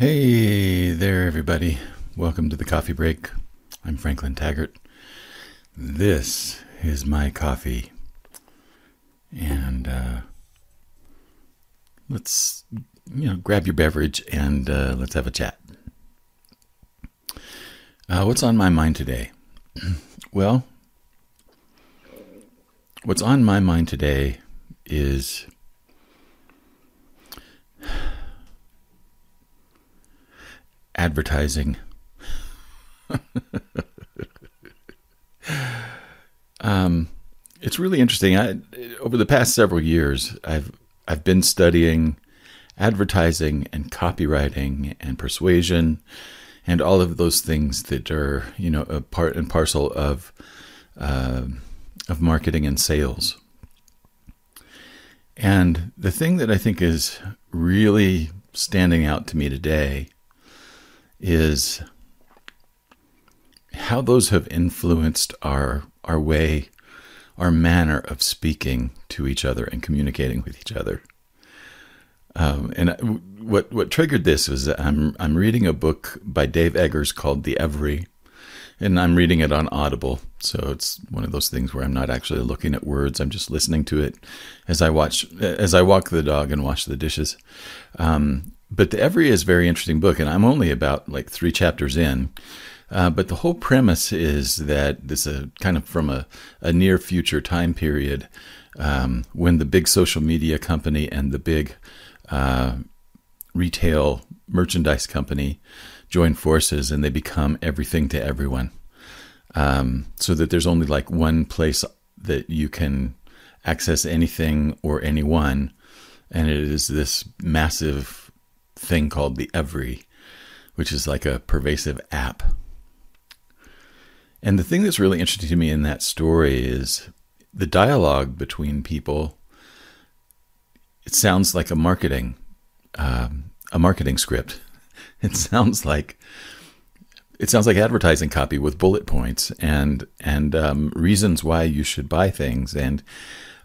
Hey there, everybody. Welcome to the coffee break. I'm Franklin Taggart. This is my coffee. And uh, let's, you know, grab your beverage and uh, let's have a chat. Uh, what's on my mind today? well, what's on my mind today is advertising. um, it's really interesting. I, over the past several years, I've I've been studying advertising and copywriting and persuasion and all of those things that are you know a part and parcel of uh, of marketing and sales. And the thing that I think is really standing out to me today is how those have influenced our our way, our manner of speaking to each other and communicating with each other. Um, and what what triggered this was that I'm I'm reading a book by Dave Eggers called The Every, and I'm reading it on Audible. So it's one of those things where I'm not actually looking at words; I'm just listening to it as I watch as I walk the dog and wash the dishes. Um, but the Every is a very interesting book, and I'm only about like three chapters in. Uh, but the whole premise is that this is a kind of from a, a near future time period um, when the big social media company and the big uh, retail merchandise company join forces and they become everything to everyone. Um, so that there's only like one place that you can access anything or anyone, and it is this massive thing called the Every, which is like a pervasive app. And the thing that's really interesting to me in that story is the dialogue between people. It sounds like a marketing, um, a marketing script. It sounds like it sounds like advertising copy with bullet points and and um, reasons why you should buy things, and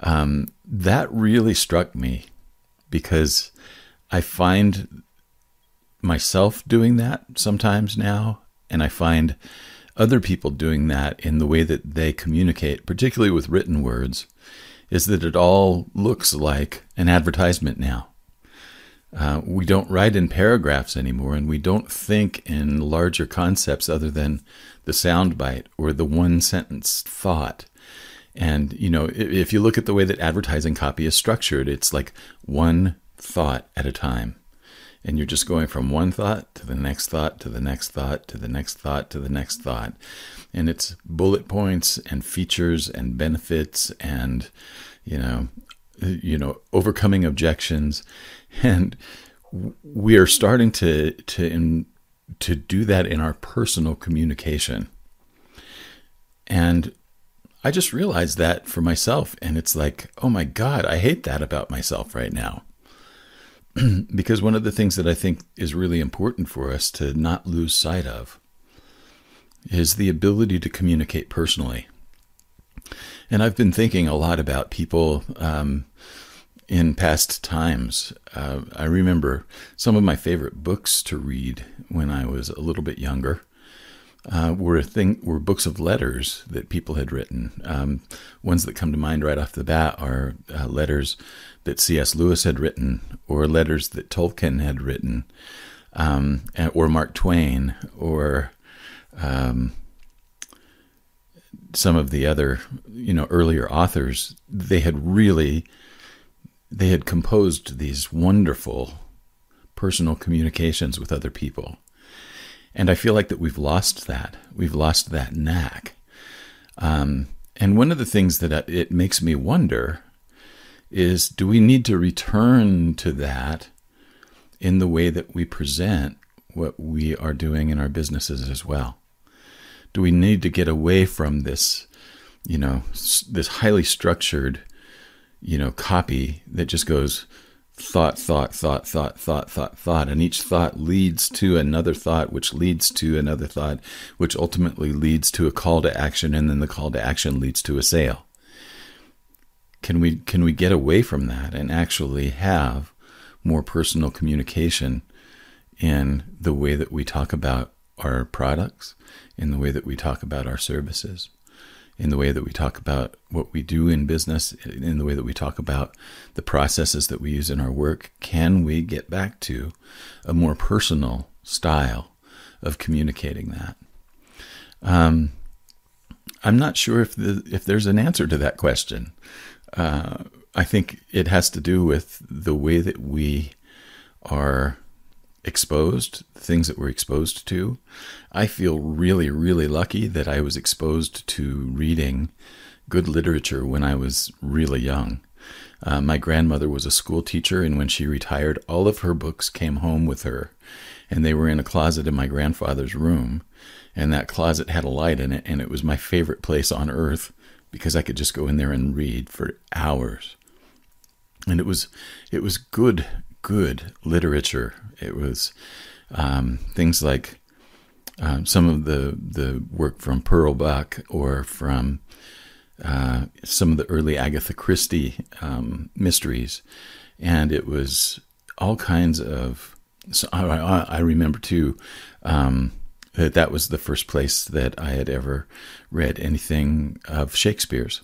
um, that really struck me because I find myself doing that sometimes now, and I find other people doing that in the way that they communicate, particularly with written words, is that it all looks like an advertisement now. Uh, we don't write in paragraphs anymore, and we don't think in larger concepts other than the soundbite or the one sentence thought. And, you know, if you look at the way that advertising copy is structured, it's like one thought at a time. And you're just going from one thought to the next thought to the next thought to the next thought to the next thought. And it's bullet points and features and benefits and, you know, you know, overcoming objections. And we are starting to, to, in, to do that in our personal communication. And I just realized that for myself. And it's like, oh my God, I hate that about myself right now. because one of the things that I think is really important for us to not lose sight of is the ability to communicate personally. And I've been thinking a lot about people um, in past times. Uh, I remember some of my favorite books to read when I was a little bit younger uh, were thing were books of letters that people had written. Um, ones that come to mind right off the bat are uh, letters that C.S. Lewis had written, or letters that Tolkien had written, um, or Mark Twain, or um, some of the other you know earlier authors. They had really they had composed these wonderful personal communications with other people and I feel like that we've lost that. We've lost that knack. Um, and one of the things that it makes me wonder is do we need to return to that in the way that we present what we are doing in our businesses as well? Do we need to get away from this, you know, this highly structured, you know, copy that just goes thought, thought, thought, thought, thought, thought, thought, and each thought leads to another thought, which leads to another thought, which ultimately leads to a call to action, and then the call to action leads to a sale. Can we can we get away from that and actually have more personal communication in the way that we talk about our products, in the way that we talk about our services, in the way that we talk about what we do in business, in the way that we talk about the processes that we use in our work, can we get back to a more personal style of communicating that? Um, I'm not sure if the, if there's an answer to that question. Uh, I think it has to do with the way that we are exposed, things that we're exposed to. I feel really, really lucky that I was exposed to reading good literature when I was really young. Uh, my grandmother was a school teacher, and when she retired, all of her books came home with her, and they were in a closet in my grandfather's room. And that closet had a light in it, and it was my favorite place on earth because I could just go in there and read for hours. And it was, it was good, good literature. It was um, things like um, some of the the work from Pearl Buck or from uh, some of the early Agatha Christie um, mysteries, and it was all kinds of. So I, I remember too um, that that was the first place that I had ever read anything of Shakespeare's.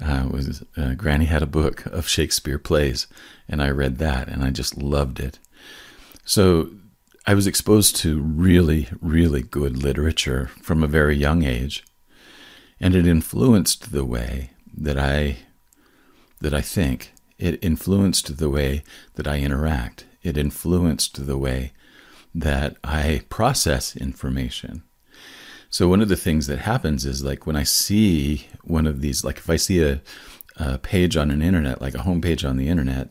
Uh, was uh, Granny had a book of Shakespeare plays, and I read that, and I just loved it. So I was exposed to really, really good literature from a very young age, and it influenced the way that I that I think. It influenced the way that I interact. It influenced the way that I process information. So one of the things that happens is like when I see one of these, like if I see a, a page on an internet, like a homepage on the internet,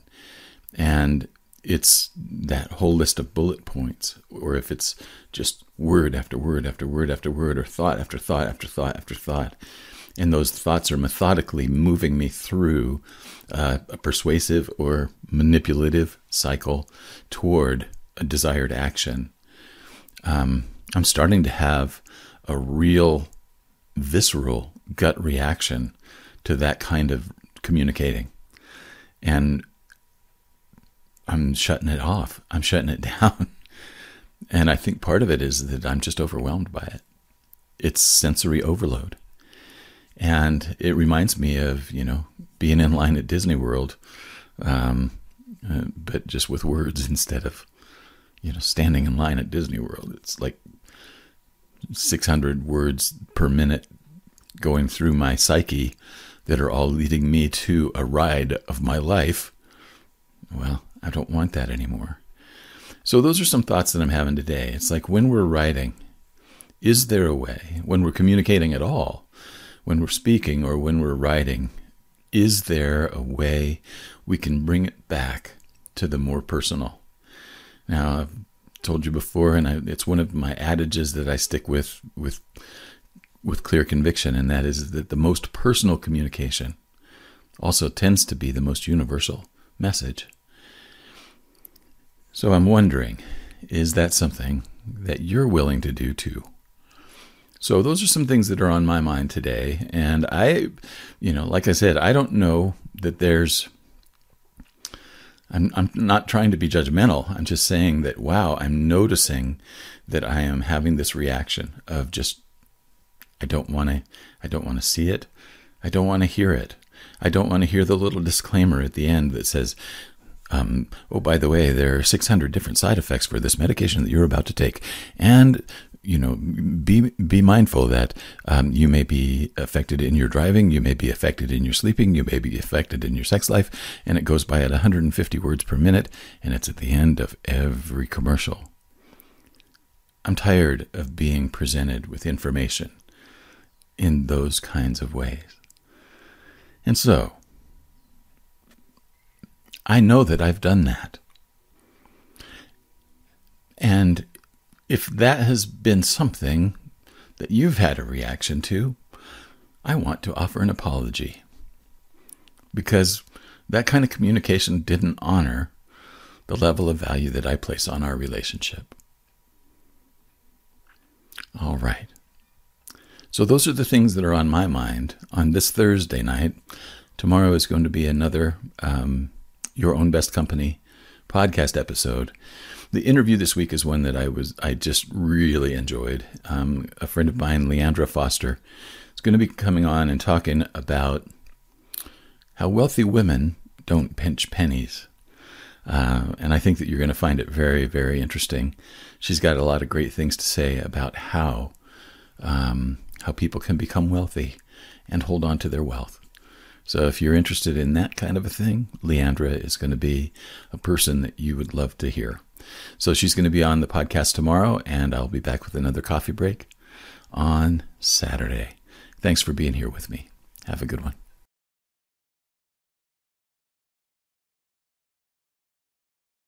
and it's that whole list of bullet points, or if it's just word after word after word after word, or thought after thought after thought after thought, and those thoughts are methodically moving me through uh, a persuasive or manipulative cycle toward a desired action. Um, I'm starting to have a real visceral gut reaction to that kind of communicating. And I'm shutting it off. I'm shutting it down. And I think part of it is that I'm just overwhelmed by it. It's sensory overload. And it reminds me of, you know, being in line at Disney World, um, uh, but just with words instead of, you know, standing in line at Disney World. It's like 600 words per minute going through my psyche that are all leading me to a ride of my life. Well, I don't want that anymore. So, those are some thoughts that I'm having today. It's like when we're writing, is there a way, when we're communicating at all, when we're speaking or when we're writing, is there a way we can bring it back to the more personal? Now, I've told you before, and I, it's one of my adages that I stick with with with clear conviction, and that is that the most personal communication also tends to be the most universal message. So I'm wondering, is that something that you're willing to do too? So those are some things that are on my mind today, and I, you know, like I said, I don't know that there's I'm, I'm not trying to be judgmental. I'm just saying that, wow, I'm noticing that I am having this reaction of just, I don't want to, I don't want to see it. I don't want to hear it. I don't want to hear the little disclaimer at the end that says, um, oh, by the way, there are 600 different side effects for this medication that you're about to take. And you know, be be mindful that um, you may be affected in your driving, you may be affected in your sleeping, you may be affected in your sex life, and it goes by at 150 words per minute, and it's at the end of every commercial. I'm tired of being presented with information in those kinds of ways. And so, I know that I've done that. And if that has been something that you've had a reaction to, I want to offer an apology. Because that kind of communication didn't honor the level of value that I place on our relationship. All right. So, those are the things that are on my mind on this Thursday night. Tomorrow is going to be another um, Your Own Best Company podcast episode. The interview this week is one that I was I just really enjoyed. Um, a friend of mine, Leandra Foster, is going to be coming on and talking about how wealthy women don't pinch pennies. Uh, and I think that you're going to find it very, very interesting. She's got a lot of great things to say about how um, how people can become wealthy and hold on to their wealth. So if you're interested in that kind of a thing, Leandra is going to be a person that you would love to hear. So she's going to be on the podcast tomorrow, and I'll be back with another coffee break on Saturday. Thanks for being here with me. Have a good one.